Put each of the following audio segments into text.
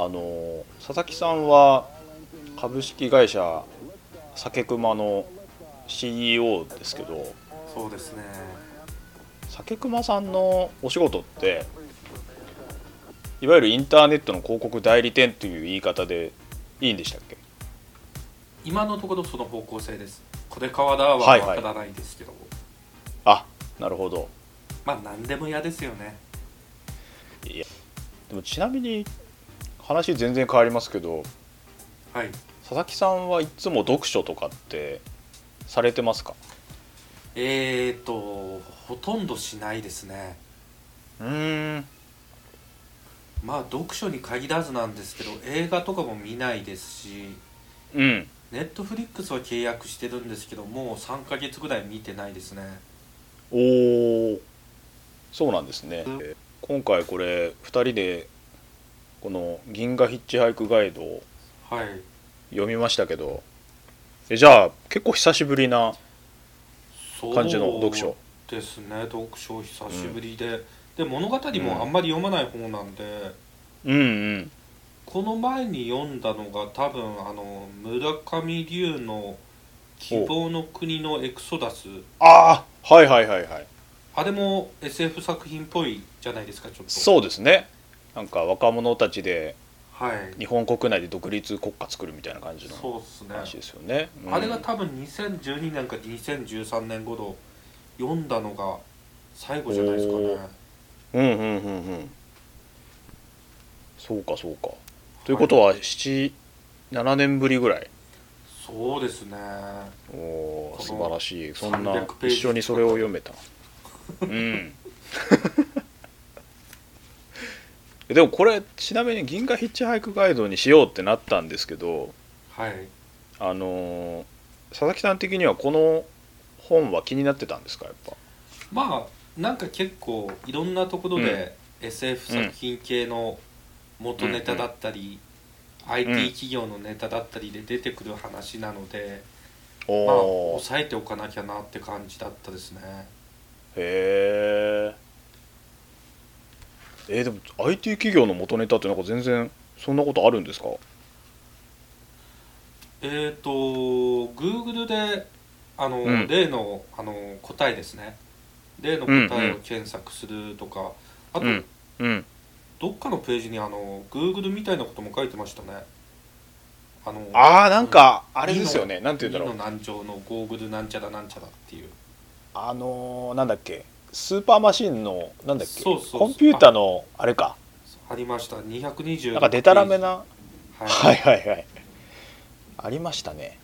あの佐々木さんは株式会社酒熊の CEO ですけどそうですね。酒熊さんのお仕事っていわゆるインターネットの広告代理店という言い方でいいんでしたっけ？今のところその方向性です。これからはわからないですけど、あなるほど。まあ何でも嫌ですよね。いやでもちなみに話全然変わりますけどはい。佐々木さんはいつも読書とかってされてますか？えーとほとんどしないですね。うーん。まあ読書に限らずなんですけど映画とかも見ないですしうん。ネットフリックスは契約してるんですけどもう3ヶ月ぐらい見てないですね。おおそうなんですね、うん。今回これ2人でこの「銀河ヒッチハイクガイド」をはい。読みましたけどえじゃあ結構久しぶりな感じの読書。そうですね。読書久しぶりで、で物語もあんまり読まない方なんで、うんうん。この前に読んだのが多分あの村上龍の「希望の国のエクソダス。ああはいはいはいはい」あれも SF 作品っぽいじゃないですかちょっと。そうですねなんか若者たちではい。日本国内で独立国家作るみたいな感じの話ですよね。うん。あれが多分2012年か2013年頃読んだのが最後じゃないですかね。うんうんうんうん。そうかそうか。ということは77年ぶりぐらい。そうですね。おお素晴らしい。そんな300ページ一緒にそれを読めた。うん でもこれちなみに「銀河ヒッチハイクガイド」にしようってなったんですけどはい。あのー佐々木さん的にはこの本は気になってたんですかやっぱ？まあなんか結構いろんなところで SF 作品系の元ネタだったり、IT 企業のネタだったりで出てくる話なので、おまあ抑えておかなきゃなって感じだったですね。へええーでも IT 企業の元ネタってなんか全然そんなことあるんですか？えっ、と Google であの、うん。例のあの答えですね。例の答えを検索するとか、あと、うん。うん。どっかのページにあの Google みたいなことも書いてましたね。あのああなんかあれですよね。なんて言うんだろう。2の難聴のゴーグルなんちゃらなんちゃらっていう。あのーなんだっけ？スーパーマシンのなんだっけコンピューターのあれか。ありました。220なんかデタラめな？はい、はいはいはい。ありましたね。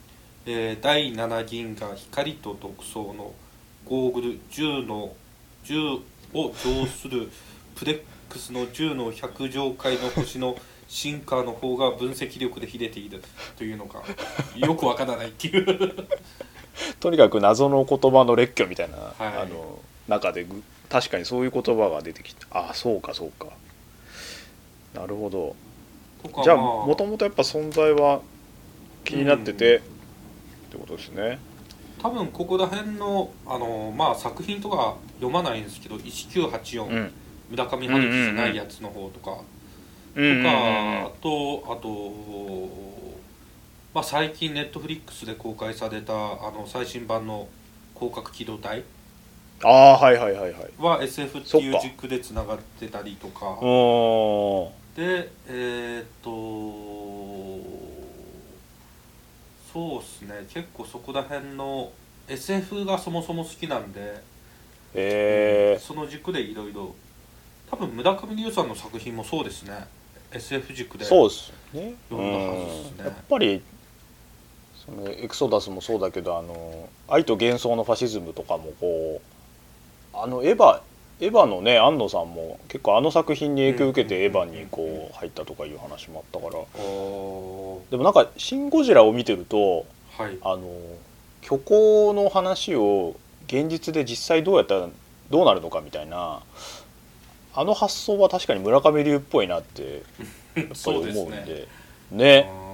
えー第7銀河光と独創のゴーグル10の10を乗するプレックスの10の100乗回の星のシンカーの方が分析力で秀でているというのが よくわからないっていう。とにかく謎の言葉の列挙みたいな、い。あの中でぐ確かにそういう言葉が出てきてああそうかそうか。なるほど。じゃあまもともとやっぱ存在は気になってて、ってことですね。多分ここら辺のあの、まあ、作品とか読まないんですけど1984、うん。村上春樹じゃないやつの方とか、うん。うんうんとかとあと、まあ、最近ネットフリックスで公開されたあの最新版の「広角機動隊ああはいはいはいはい」は SF っていう軸でつながってたりとか。おでえーっとそうですね。結構そこら辺の SF がそもそも好きなんで、えその軸でいろいろ多分村上龍さんの作品もそうですね。SF 軸ー、で。そうですね。読んだはずですね。うん。やっぱりそのエクソダスもそうだけどあの愛と幻想のファシズムとかもこうあのエヴァエヴァのね安野さんも結構あの作品に影響を受けてエヴァにこう入ったとかいう話もあったから。おでもなんか「シン・ゴジラ」を見てるとはい。あの虚構の話を現実で実際どうやったらどうなるのかみたいなあの発想は確かに村上龍っぽいなって やっぱり思うんで。ね。ね。うん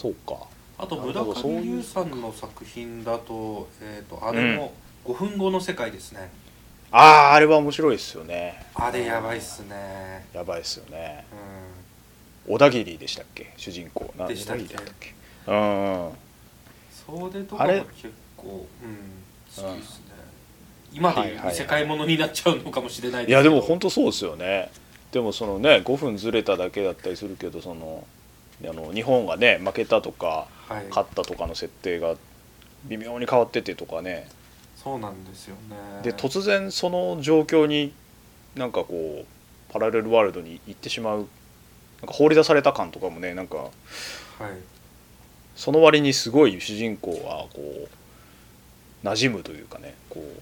そうか。あと村上龍さんの作品だと,、えー、とあれも5分後の世界ですね、あああれは面白いですよね。あれやばいっすね。やばいですよね。う小田切でしたっけ？主人公。なでしたっけ？っけ？うんん。それとかあれ？も結構うん好きっすね。今でいうはいはいはい。異世界ものになっちゃうのかもしれないですけど。いやでも本当そうですよね。でもそのね5分ずれただけだったりするけどそのあの日本がね負けたとかはい。勝ったとかの設定が微妙に変わっててとかねそうなんですよね。で突然その状況になんかこうパラレルワールドに行ってしまうなんか放り出された感とかもねなんかはい。その割にすごい主人公はこう馴染むというかねこう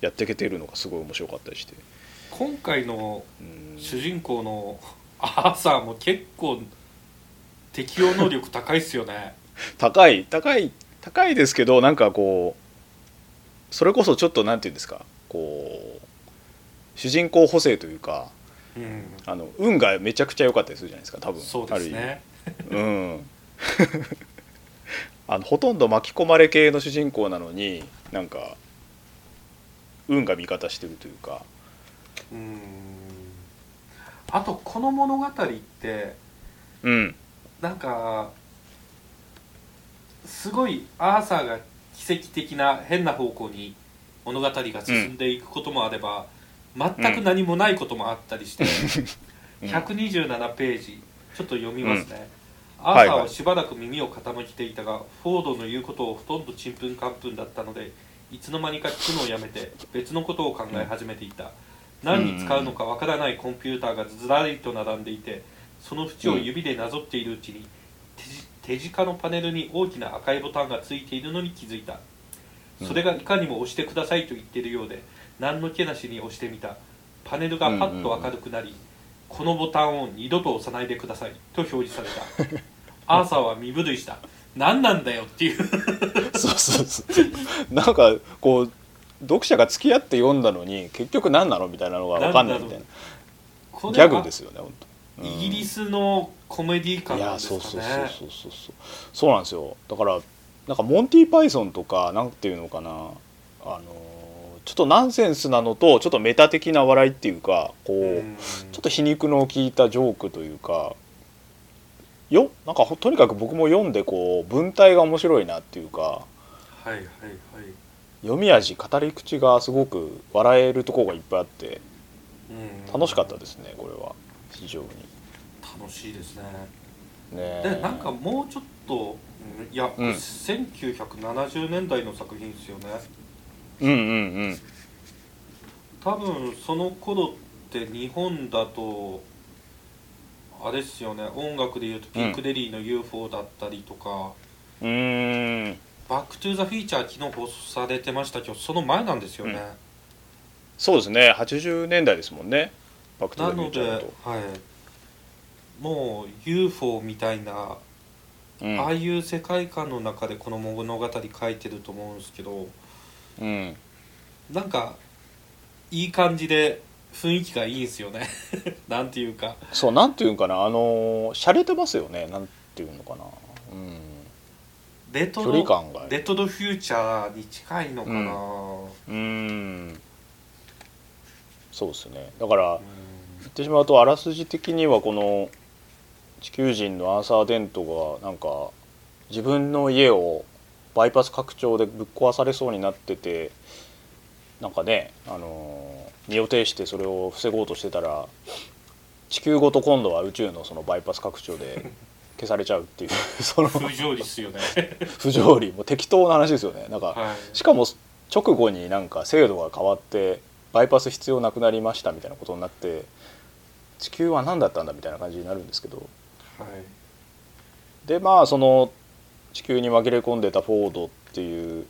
やっていけてるのがすごい面白かったりして、今回のうん。主人公の アーサーも結構適応能力高いっすよね。高い高い高いですけどなんかこうそれこそちょっとなんていうんですかこう主人公補正というかうん。あの運がめちゃくちゃ良かったりするじゃないですか多分。そうですね。うん。あのほとんど巻き込まれ系の主人公なのになんか運が味方してるというか。うん。あとこの物語ってうん。なんかすごいアーサーが奇跡的な変な方向に物語が進んでいくこともあれば、全く何もないこともあったりして、うん。127ページちょっと読みますね、ん。アーサーはしばらく耳を傾けていたが、フォードの言うことをほとんどちんぷんかんぷんだったのでいつの間にか聞くのをやめて別のことを考え始めていた、何に使うのかわからないコンピューターがずらりと並んでいてその縁を指でなぞっているうちに手近のパネルに大きな赤いボタンがついているのに気づいた。それがいかにも押してくださいと言っているようで何の気なしに押してみたパネルがパッと明るくなり、このボタンを二度と押さないでくださいと表示された。アーサーは身震いした。何なんだよっていう。そうそうそう。なんかこう読者が付き合って読んだのに結局何なのみたいなのが分かんないみたいな。こギャグですよね本当イギリスのコメディ感ですかそうねそうそうそうそうそう。そうなんですよ。だからなんかモンティ・パイソンとかなんていうのかな。あのーちょっとナンセンスなのとちょっとメタ的な笑いっていうかこう、うん。ちょっと皮肉の効いたジョークというかよなんかほとにかく僕も読んでこう文体が面白いなっていうかはいはいはい。読み味語り口がすごく笑えるところがいっぱいあってうん。楽しかったですねこれは。非常に楽しいですね。ねでなんかもうちょっとうん。いや、うん1970年代の作品ですよね。うんうんうん。多分その頃って日本だとあれっすよね。音楽でいうとピンク・レディーの UFO だったりとか、うーん。バック・トゥ・ザ・フィーチャー昨日放送されてましたけどその前なんですよね、そうですね。80年代ですもんね。バック・トゥ・なので、ザフューチャーだと。はい、もう UFO みたいな、うん。ああいう世界観の中でこの物語書いてると思うんですけどうん。なんかいい感じで雰囲気がいいんですよね。なんていうか。そうなんていうんかな。あの洒落てますよね。なんていうのかな。うん。距レトロ離感が。レトロフューチャーに近いのかな、うーん。そうですね。だからうん。言ってしまうとあらすじ的にはこの地球人のアーサー・デントがなんか自分の家をバイパス拡張でぶっ壊されそうになっててなんかねあの身を挺してそれを防ごうとしてたら地球ごと今度は宇宙のそのバイパス拡張で消されちゃうっていう その不条理っすよね。不条理。もう適当な話ですよね。なんかはい。しかも直後になんか制度が変わってバイパス必要なくなりましたみたいなことになって地球は何だったんだみたいな感じになるんですけどはいでまあその地球に紛れ込んでたフォードっていう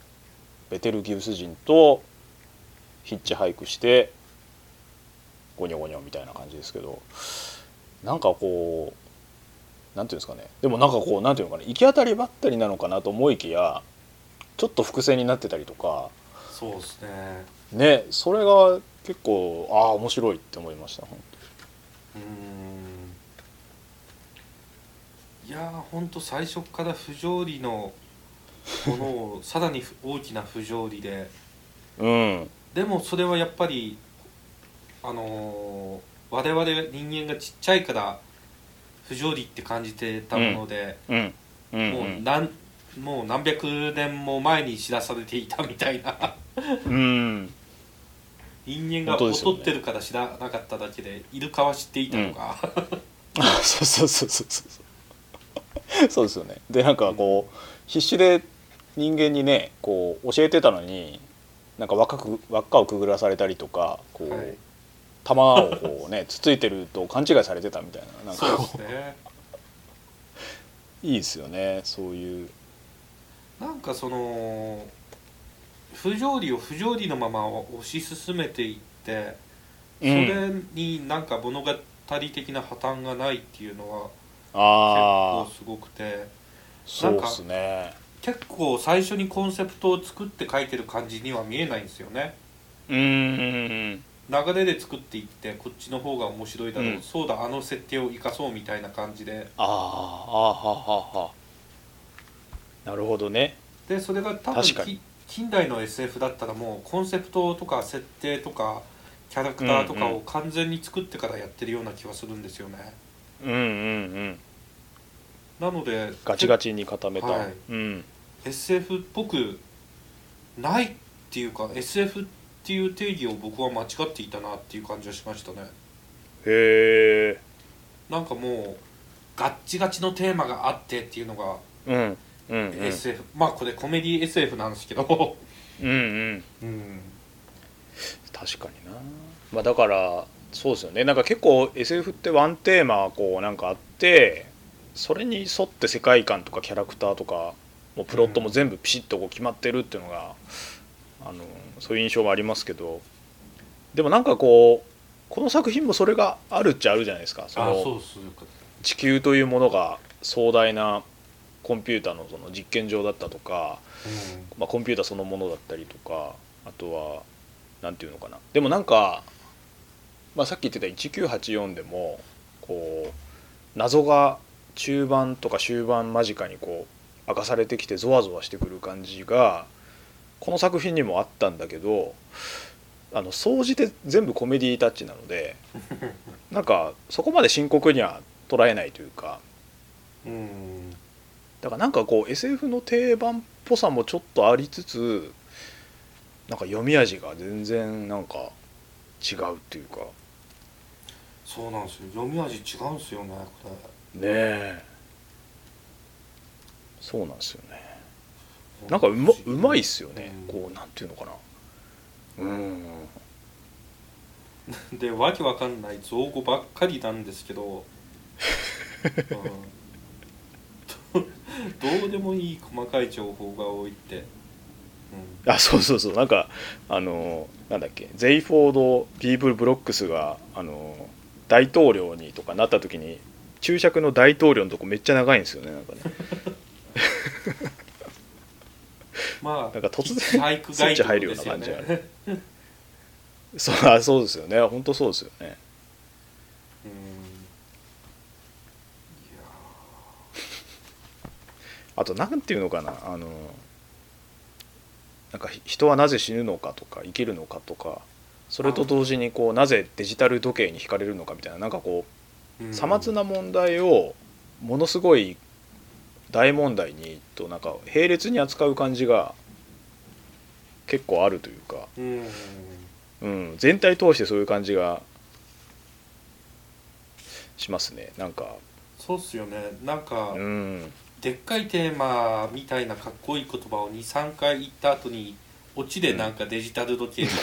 ベテルギウス人とヒッチハイクしてゴニョゴニョみたいな感じですけどなんかこうなんていうんですかね。でもなんかこうなんていうのかな。行き当たりばったりなのかなと思いきやちょっと伏線になってたりとかそうですね。ねそれが結構ああ面白いって思いました本うーんいやーほんと最初から不条理のものをさらに大きな不条理で。当うん。でもそれはやっぱりあのー我々人間がちっちゃいから不条理って感じてたもので、うん。うん。もう何もう何百年も前に知らされていたみたいな。うん。人間が劣ってるから知らなかっただけでイルカは知っていたとか、あそうそうそうそうそう そうですよね。でなんかこう必死で人間にねこう教えてたのになんか輪っかく輪っかをくぐらされたりとかこう、はい。玉をこうね つついてると勘違いされてたみたいな。なんかですね。いいですよね。そういう。なんかその不条理を不条理のまま推し進めていってそれになんか物語的な破綻がないっていうのはああ結構すごくて。そうっすね。結構最初にコンセプトを作って書いてる感じには見えないんですよね。うん。うん流れで作っていってこっちの方が面白いだろう、うん。そうだあの設定を生かそうみたいな感じで。あーあーはははなるほどね。でそれが多分近代の SF だったらもうコンセプトとか設定とかキャラクターとかを完全に作ってからやってるような気はするんですよね。うんうんうんなのでガチガチに固めた、はい。うん、SF っぽくないっていうか SF っていう定義を僕は間違っていたなっていう感じはしましたね。へえ。なんかもうガッチガチのテーマがあってっていうのがうんうんうん。SF、まあこれコメディ SF なんですけど。うんうん。うん。確かにな、まあ、だからそうですよね。なんか結構 SF ってワンテーマこうなんかあってそれに沿って世界観とかキャラクターとかもうプロットも全部ピシッとこう決まってるっていうのが、あのそういう印象がありますけど。でもなんかこうこの作品もそれがあるっちゃあるじゃないですか。その地球というものが壮大なコンピューターのその実験場だったとか、まあ、コンピューターそのものだったりとかあとは何て言うのかな。でもなんか、まあ、さっき言ってた1984でもこう謎が中盤とか終盤間近にこう明かされてきてゾワゾワしてくる感じがこの作品にもあったんだけどあの総じて全部コメディタッチなので なんかそこまで深刻には捉えないというか。うん。うんだからなんかこう SF の定番っぽさもちょっとありつつなんか読み味が全然なんか違うっていうか。ねそうなんですよ。読み味違うんですよねこえ。そうなんですよね。れなんかうまうまいっすよね。うん。こうなんていうのかな。うん。でわけわかんない造語ばっかりなんですけど、うん、どう でもいい細かい情報が多いって、あそうそうそう。なんかあのなんだっけ。ゼイフォード・ピーブル・ブロックスがあの大統領にとかなった時に注釈の大統領のとこめっちゃ長いんですよねなんかね。うん、まあ なんか突然スイッチ入るような感じある。そうあそうですよね。本当そうですよね。あとなんていうのかなあのなんかひ人はなぜ死ぬのかとか生きるのかとかそれと同時にこうなぜデジタル時計に惹かれるのかみたいななんかこーうさまつな問題をものすごい大問題にとなんか並列に扱う感じが結構あるというか、うんうん、全体通してそういう感じがしますねなんか。そうっすよね。なんか、うん。でっかいテーマみたいなかっこいい言葉を23回言った後にオチでなんかデジタル時計とか、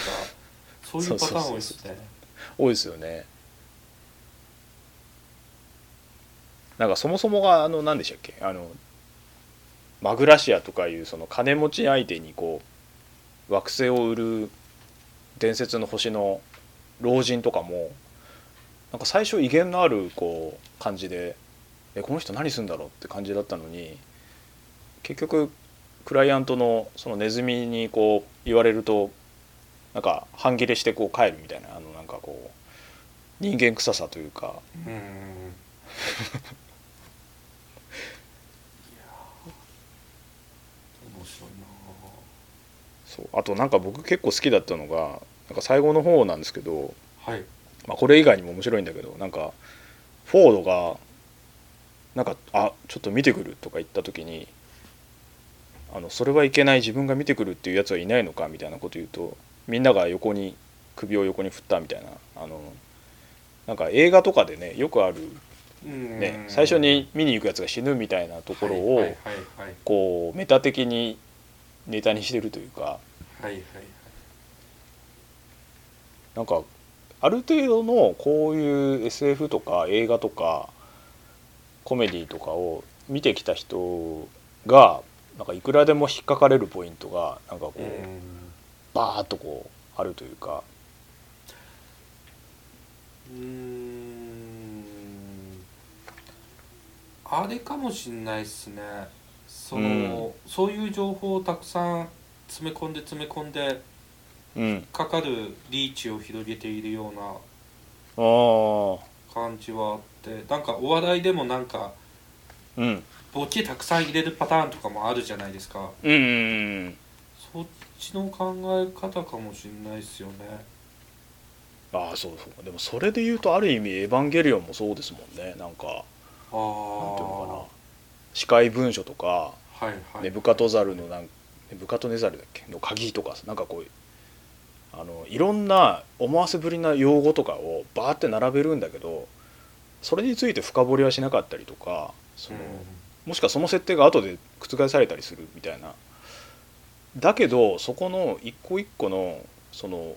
そういうパターン多いですね。多いですよね。なんかそもそもがあの何でしたっけ？あのマグラシアとかいうその金持ち相手にこう惑星を売る伝説の星の老人とかもなんか最初威厳のあるこう感じでえこの人何するんだろうって感じだったのに結局クライアントのそのネズミにこう言われるとなんか半切れしてこう帰るみたいなあのなんかこう人間臭さというか。うん。そうあとなんか僕結構好きだったのがなんか最後の方なんですけど、はい。まあ、これ以外にも面白いんだけどなんかフォードがなんか「あちょっと見てくる」とか言った時に「あのそれはいけない自分が見てくるっていうやつはいないのか」みたいなこと言うとみんなが横に首を横に振ったみたいなあのなんか映画とかでねよくある、うん。ね、最初に見に行くやつが死ぬみたいなところをこうメタ的にネタにしてるというかなんかある程度のこういう SF とか映画とかコメディとかを見てきた人がなんかいくらでも引っかかれるポイントがなんかこう、うんバーッとこうあるというか。うーん。あれかもしんないっすね。その、そういう情報をたくさん詰め込んで詰め込んでうん。かかるリーチを広げているような感じはあってなんかお笑いでもなんかうん。ボケたくさん入れるパターンとかもあるじゃないですか。うんうんうんそっちの考え方かもしんないっすよね。ああそうそう。でもそれで言うとある意味「エヴァンゲリオン」もそうですもんね。なんかああなんていうのかな。司会文書とかはいはい。ネブカトザルのなんネブカトネザルだっけ？の鍵とかなんかこうあのいろんな思わせぶりな用語とかをバーって並べるんだけどそれについて深掘りはしなかったりとかその、もしくはその設定が後で覆されたりするみたいなだけどそこの一個一個のその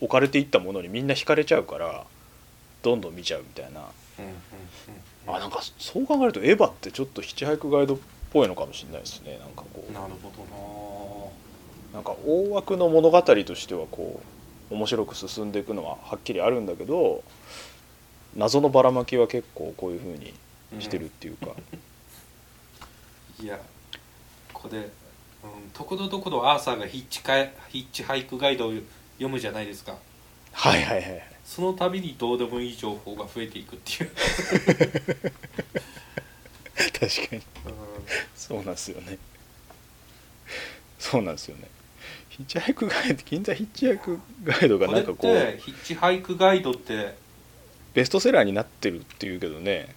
置かれていったものにみんな惹かれちゃうからどんどん見ちゃうみたいな。うんうんうんうんあなんかそう考えるとエヴァってちょっとヒッチハイクガイドっぽいのかもしれないですね。なんかこう。なるほな。んか大枠の物語としてはこう面白く進んでいくのははっきりあるんだけど謎のばらまきは結構こういう風にどなしてるっていうか、いやこれ、うん、ところどころアーサーがヒッチカイヒッチハイクガイドを読むじゃないですか。はいはいはい。その度にどうでもいい情報が増えていくっていう、確かに。そうなんですよね。そうなんですよね。ヒッチハイクガイド銀座ヒッチハイクガイドがなんかこうてヒッチハイクガイドってベストセラーになってるっていうけどね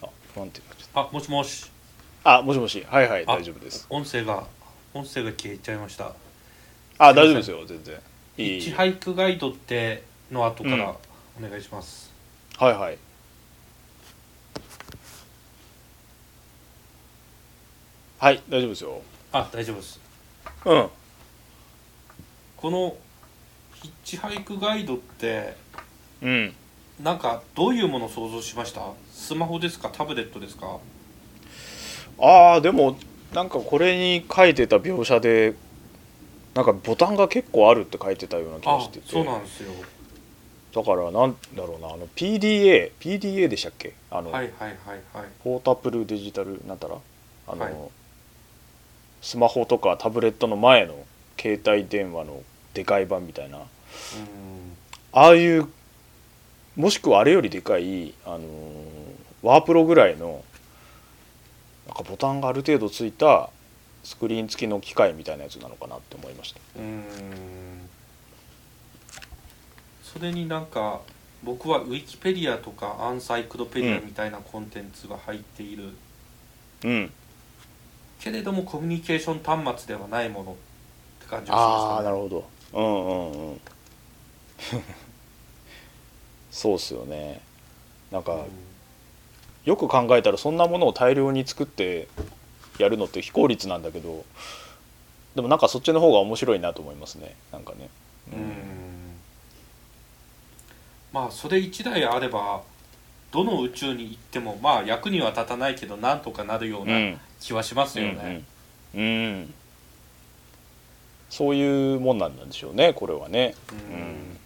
あ不安定になっちゃっあもしもし。たあもしもし。はいはいあ大丈夫です。音声が音声が消えちゃいました。あ大丈夫ですよ全然。ヒい。いッチハイクガイドっての後からお願いします、はいはい。はい大丈夫ですよ。あ大丈夫です。うん。このヒッチハイクガイドってうんなんかどういうものを想像しました？スマホですか？タブレットですか？ああでもなんかこれに書いてた描写でなんかボタンが結構あるって書いてたような気があしてて。そうなんですよ。だからなんだろうなあの PDA PDA でしたっけ？あの、はいはいはいはい。ポータブルデジタルなんたら？あの、はい。スマホとかタブレットの前の携帯電話のでかい版みたいな。うん。ああいうもしくはあれよりでかい、あのーワープロぐらいのなんかボタンがある程度ついたスクリーン付きの機械みたいなやつなのかなって思いました。うん。それになんか僕はウィキペディアとかアンサイクロペディアみたいなコンテンツが入っている、うん。けれどもコミュニケーション端末ではないものって感じがしああましたねなるほど。うんうんうん そうっすよね。なんか、よく考えたらそんなものを大量に作ってやるのって非効率なんだけどでもなんかそっちの方が面白いなと思いますね。なんかね。うん。うん。まあそれ1台あればどの宇宙に行ってもまあ役には立たないけどなんとかなるよううなん。気はしますよね、うんうん、うん。そういうもんなんでしょうねこれはね。うん。うん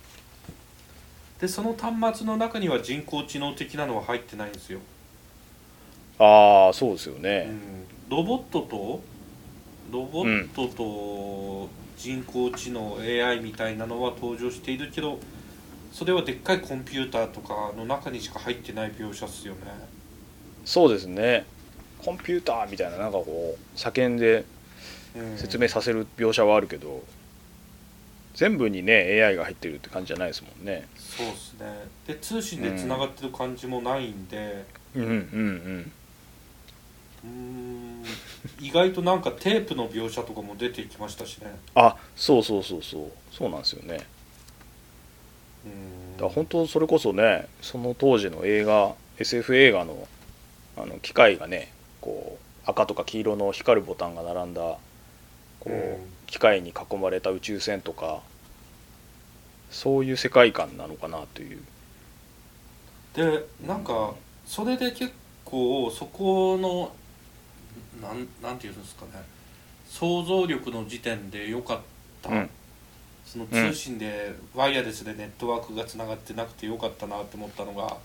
でその端末の中には人工知能的なのは入ってないんですよ、ああそうですようねん、ロボットとロボットと人工知能 AI みたいなのは登場しているけどそれはでっかいコンピューターとかの中にしか入ってない描写っすよね。そうですね。コンピューターみたいななんかこう叫んでうん。説明させる描写はあるけど、全部にね AI が入ってるって感じじゃないですもんね。そうですね。で通信でつながってる感じもないんで。うんうんうん。うーん。意外となんかテープの描写とかも出てきましたしね。あそうそうそうそう。そうなんですよね。うん。だ本当それこそねその当時の映画 SF 映画のあの機械がねこう赤とか黄色の光るボタンが並んだこう、うん機械に囲まれた宇宙船とかそういう世界観なのかなという。でなんかそれで結構そこのなんなんていうんですかね。想像力の時点で良かった、うん。その通信でワイヤレスでネットワークがつながってなくて良かったなって思ったのが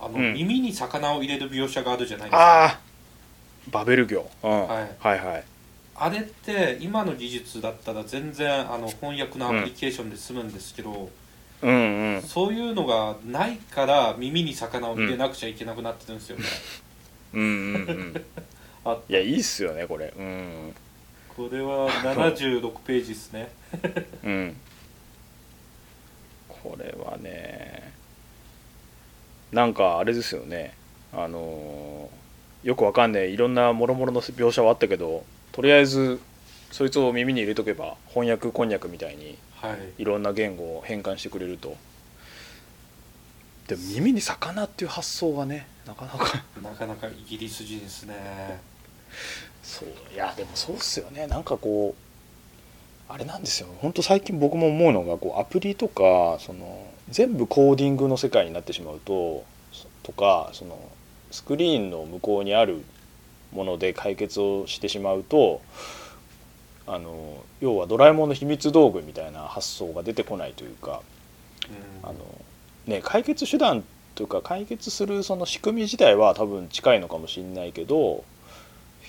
あの、うん。耳に魚を入れる描写があるじゃないですか。バベル魚、うん。はい。はいはいあれって今の技術だったら全然あの翻訳のアプリケーションで済むんですけど、うんうん。そういうのがないから耳に魚を入れなくちゃいけなくなってるんですよね、うんうんうん。あいやいいっすよねこれ。うん。これは76ページですね。うん。これはねなんかあれですよね。あのーよくわかんねえいろんなもろもろの描写はあったけどとりあえずそいつを耳に入れとけば翻訳こんにゃくみたいにはい。いろんな言語を変換してくれると。でも耳に魚っていう発想がねなかなか。なかなかイギリス人ですね。そういやでもそうっすよね。なんかこうあれなんですよ。本当最近僕も思うのがこうアプリとかその全部コーディングの世界になってしまうととかそのスクリーンの向こうにあるもので解決をしてしまうとあの要はドラえもんの秘密道具みたいな発想が出てこないというかうんあの、ね、解決手段というか解決するその仕組み自体は多分近いのかもしれないけど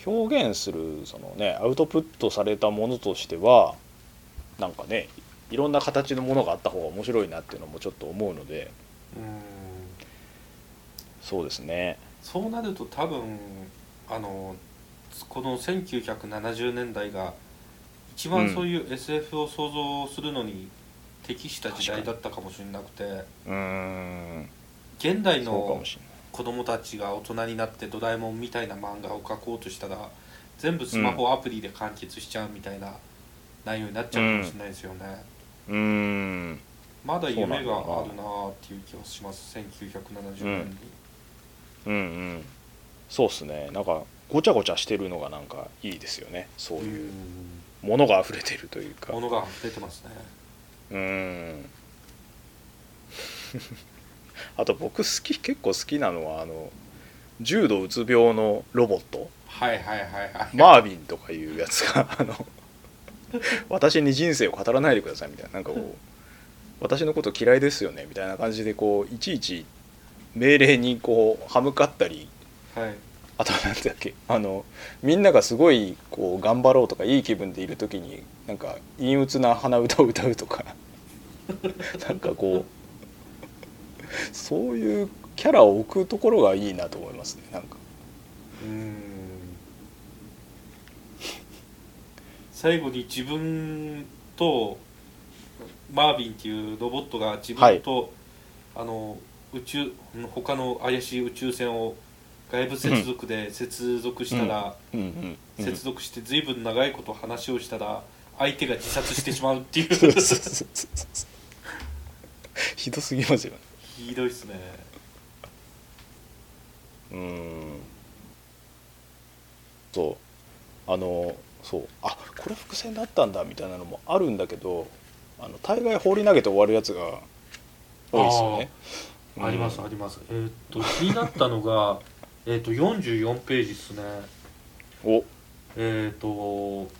表現するその、ね、アウトプットされたものとしてはなんかねいろんな形のものがあった方が面白いなっていうのもちょっと思うのでうんそうですね。そうなると多分あのこの1970年代が一番そういう SF を想像するのに適した時代だったかもしれなくて。うーん。現代の子供たちが大人になってドラえもんみたいな漫画を描こうとしたら全部スマホアプリで完結しちゃうみたいな内容になっちゃうかもしれないですよね、れない。うーん。まだ夢があるなっていう気がします。1970年に、うんうんそうっすね。なんかごちゃごちゃしてるのがなんかいいですよね。そういうものが溢れてるというか。ものが溢れてますね。うーん。あと僕好き結構好きなのはあの重度うつ病のロボット。はいはいはいはい。マービンとかいうやつが あの私に人生を語らないでくださいみたいな。なんかこう私のこと嫌いですよねみたいな感じでこういちいち命令にこう歯向かったりはい。あとなんだっけ？あのみんながすごいこう頑張ろうとかいい気分でいる時になんか陰鬱な鼻歌を歌うとか。なんかこうそういうキャラを置くところがいいなと思いますねなんか。うーん。最後に自分とマービンっていうロボットが自分と、あの宇宙他の怪しい宇宙船を外部接続で接続したら、うん。うん、うん、接続して随分長いこと話をしたら相手が自殺してしまうっていそうひどすぎますよね。ひどいっすね。うん。そう。あのそう。あこれ伏線だったんだみたいなのもあるんだけどあの大概放り投げて終わるやつが多いですよね。ありますあります。えーっと気になったのがえーっと44ページっすね。お。えー、と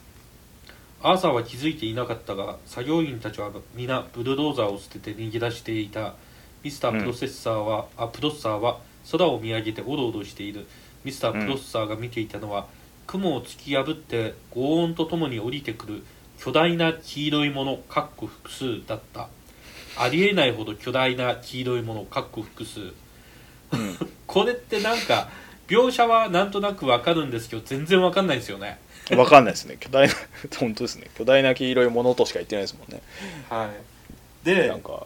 アーサーは気づいていなかったが作業員たちは皆ブルドーザーを捨てて逃げ出していた。ミスタープロセッサーは、あプロッサーは空を見上げておどおどしている。ミスタープロッサーが見ていたのは、雲を突き破って轟音とともに降りてくる巨大な黄色いものかっこ複数だった。ありえないほど巨大な黄色いものかっこ複数。うんこれってなんか描写はなんとなくわかるんですけど全然わかんないですよね。わかんないですね。巨大な本当ですね。巨大な黄色いものとしか言ってないですもんね。はい。でなんか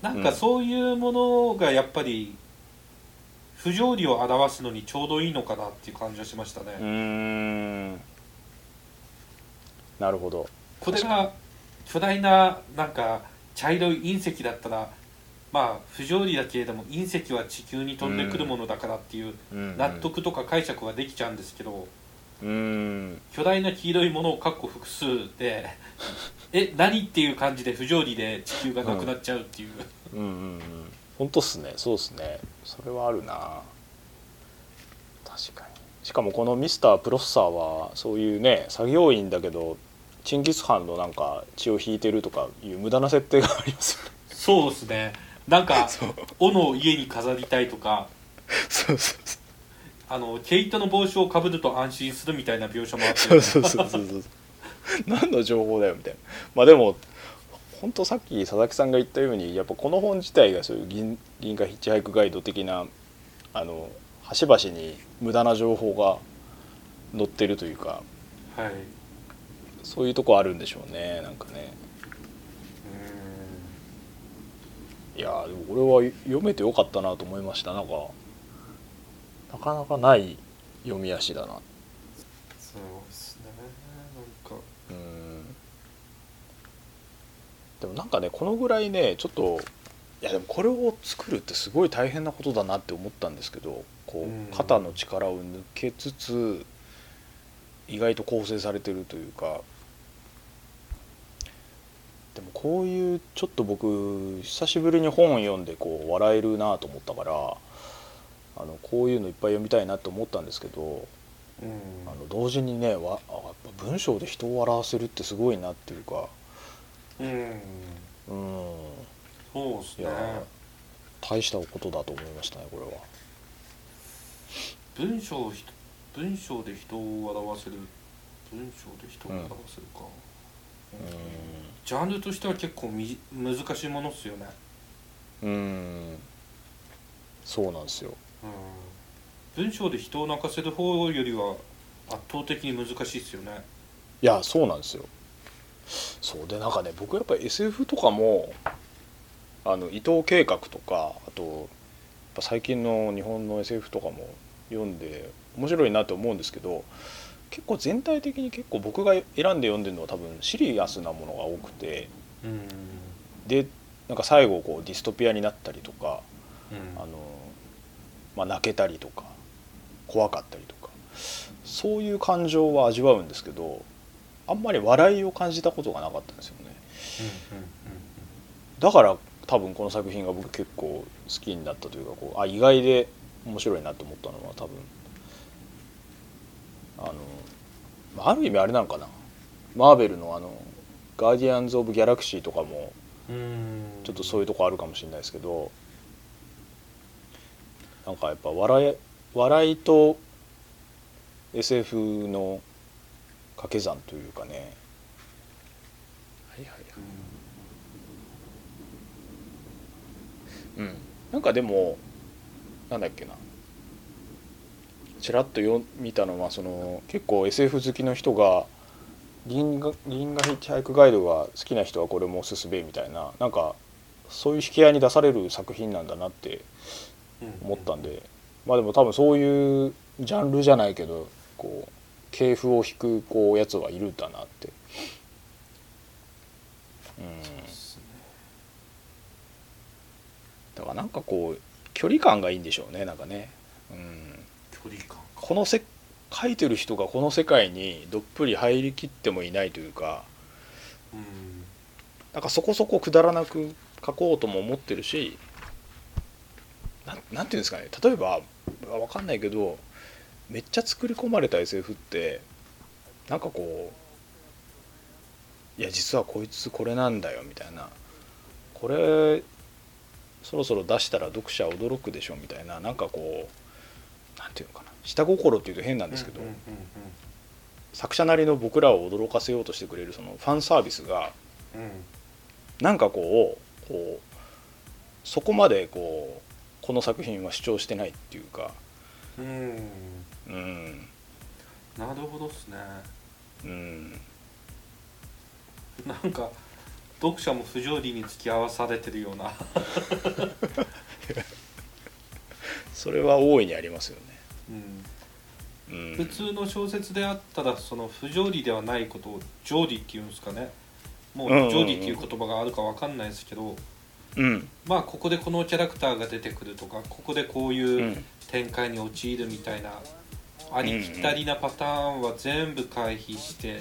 なんかそういうものがやっぱり不条理を表すのにちょうどいいのかなっていう感じがしましたね、うーん。なるほど。これが巨大ななんか茶色い隕石だったらまあ不条理だけれども隕石は地球に飛んでくるものだからっていううん。納得とか解釈はできちゃうんですけどうーん。巨大な黄色いものを括弧複数で え何っていう感じで不条理で地球がなくなっちゃうっていう、うんうんうん。本当っすね。そうっすね。それはあるな。確かに。しかもこのミスタープロッサーはそういうね作業員だけどチンギス・ハンのなんか血を引いてるとかいう無駄な設定がありますよね。そうですねなんか 斧を家に飾りたいとかそうそうそう。あの毛糸の帽子をかぶると安心するみたいな描写もあって。そうそうそうそうそう。何の情報だよみたいな。まあでも本当さっき佐々木さんが言ったようにやっぱこの本自体がそういう銀銀河ヒッチハイクガイド的なあの端々に無駄な情報が載ってるというかはい。そういうとこあるんでしょうねなんかねいやーでもこれは読めてよかったなと思いました。なんかなかなかない読み足だな。そうですね。なんか。うん。でもなんかねこのぐらいねちょっといやでもこれを作るってすごい大変なことだなって思ったんですけどこうん。う肩の力を抜けつつ意外と構成されてるというかでもこういうちょっと僕久しぶりに本を読んでこう笑えるなと思ったからあのこういうのいっぱい読みたいなと思ったんですけどうん。あの同時にねわあやっぱ文章で人を笑わせるってすごいなっていうか。うん。うん。そうですね。大したことだと思いましたねこれは。文章文章で人を笑わせる。文章で人を笑わせるか、うジャンルとしては結構み難しいものっすよねんうんそうなんですよ。うん文章で人を泣かせる方よりは圧倒的に難しいっすよねいやそうなんですよ。そうでなんかね僕やっぱ SF とかもあの伊藤計画とかあと最近の日本の SF とかも読んで面白いなと思うんですけど結構全体的に結構僕が選んで読んでるのは多分シリアスなものが多くてうん。でなんか最後こうディストピアになったりとかうん。あの、まあ、泣けたりとか怖かったりとかそういう感情は味わうんですけどあんまり笑いを感じたことがなかったんですよね。だから多分この作品が僕結構好きになったというかこうあ意外で面白いなと思ったのは多分あのまあある意味あれなのかな。マーベルのあの「ガーディアンズ・オブ・ギャラクシー」とかもちょっとそういうとこあるかもしれないですけどなんかやっぱ笑い笑いと SF の掛け算というかね。はいはいはい。うん。なんかでもなんだっけなちらっとよ見たのはその結構 SF 好きの人が銀河銀河ヒッチハイクガイドが好きな人はこれもおすすめみたいななんかそういう引き合いに出される作品なんだなって思ったんで、まあでも多分そういうジャンルじゃないけどこう系譜を引くこうやつはいるんだなって。うん。だからなんかこう距離感がいいんでしょうねなんかね。うんこのせ書いてる人がこの世界にどっぷり入りきってもいないというかうん。なんかそこそこくだらなく書こうとも思ってるしなんなんていうんですかね。例えばわかんないけどめっちゃ作り込まれた SF ってなんかこういや実はこいつこれなんだよみたいな。これそろそろ出したら読者驚くでしょみたいな。なんかこうなんていうのかな。下心っていうと変なんですけど、作者なりの僕らを驚かせようとしてくれるそのファンサービスがうんうん。なんかこうこうそこまでこうこの作品は主張してないっていうか。うん。うん。なるほどっすね。うん。なんか読者も不条理に付き合わされてるような。それは大いにありますよね普通の小説であったらその不条理ではないことを条理っていうんですかね。もううんうんうん条理っていう言葉があるかわかんないですけど、うん。まあここでこのキャラクターが出てくるとかここでこうういうん。展開に陥るみたいな、ありきたりなパターンは全部回避していっ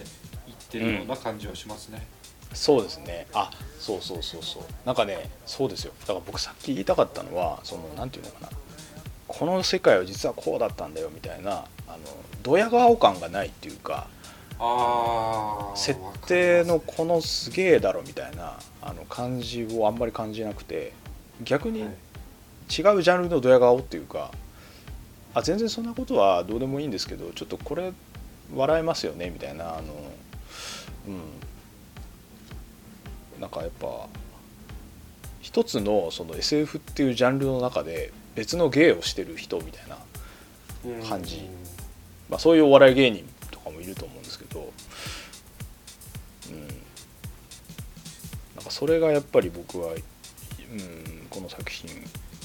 てるような感じはしますね。そうですね。あそうそうそうそう。なんかねそうですよ。だから僕さっき言いたかったのはそのなんていうのかな。この世界は実はこうだったんだよみたいなあのドヤ顔感がないっていうか設定のこのすげえだろみたいなあの感じをあんまり感じなくて逆に違うジャンルのドヤ顔っていうかあ全然そんなことはどうでもいいんですけどちょっとこれ笑えますよねみたいなあのうん。なんかやっぱ一つのその SF っていうジャンルの中で別の芸をしてる人みたいな、感じまあ、そういうお笑い芸人とかもいると思うんですけど、うん、なんかそれがやっぱり僕は、うん、この作品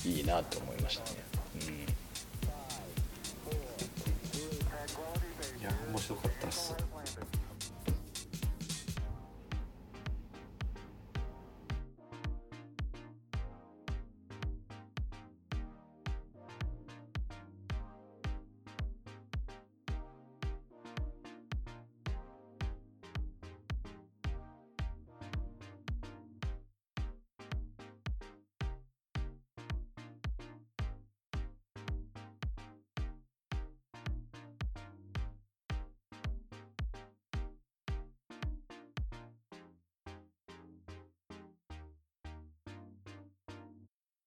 いいなと思いましたね。うん。いや面白かったっす。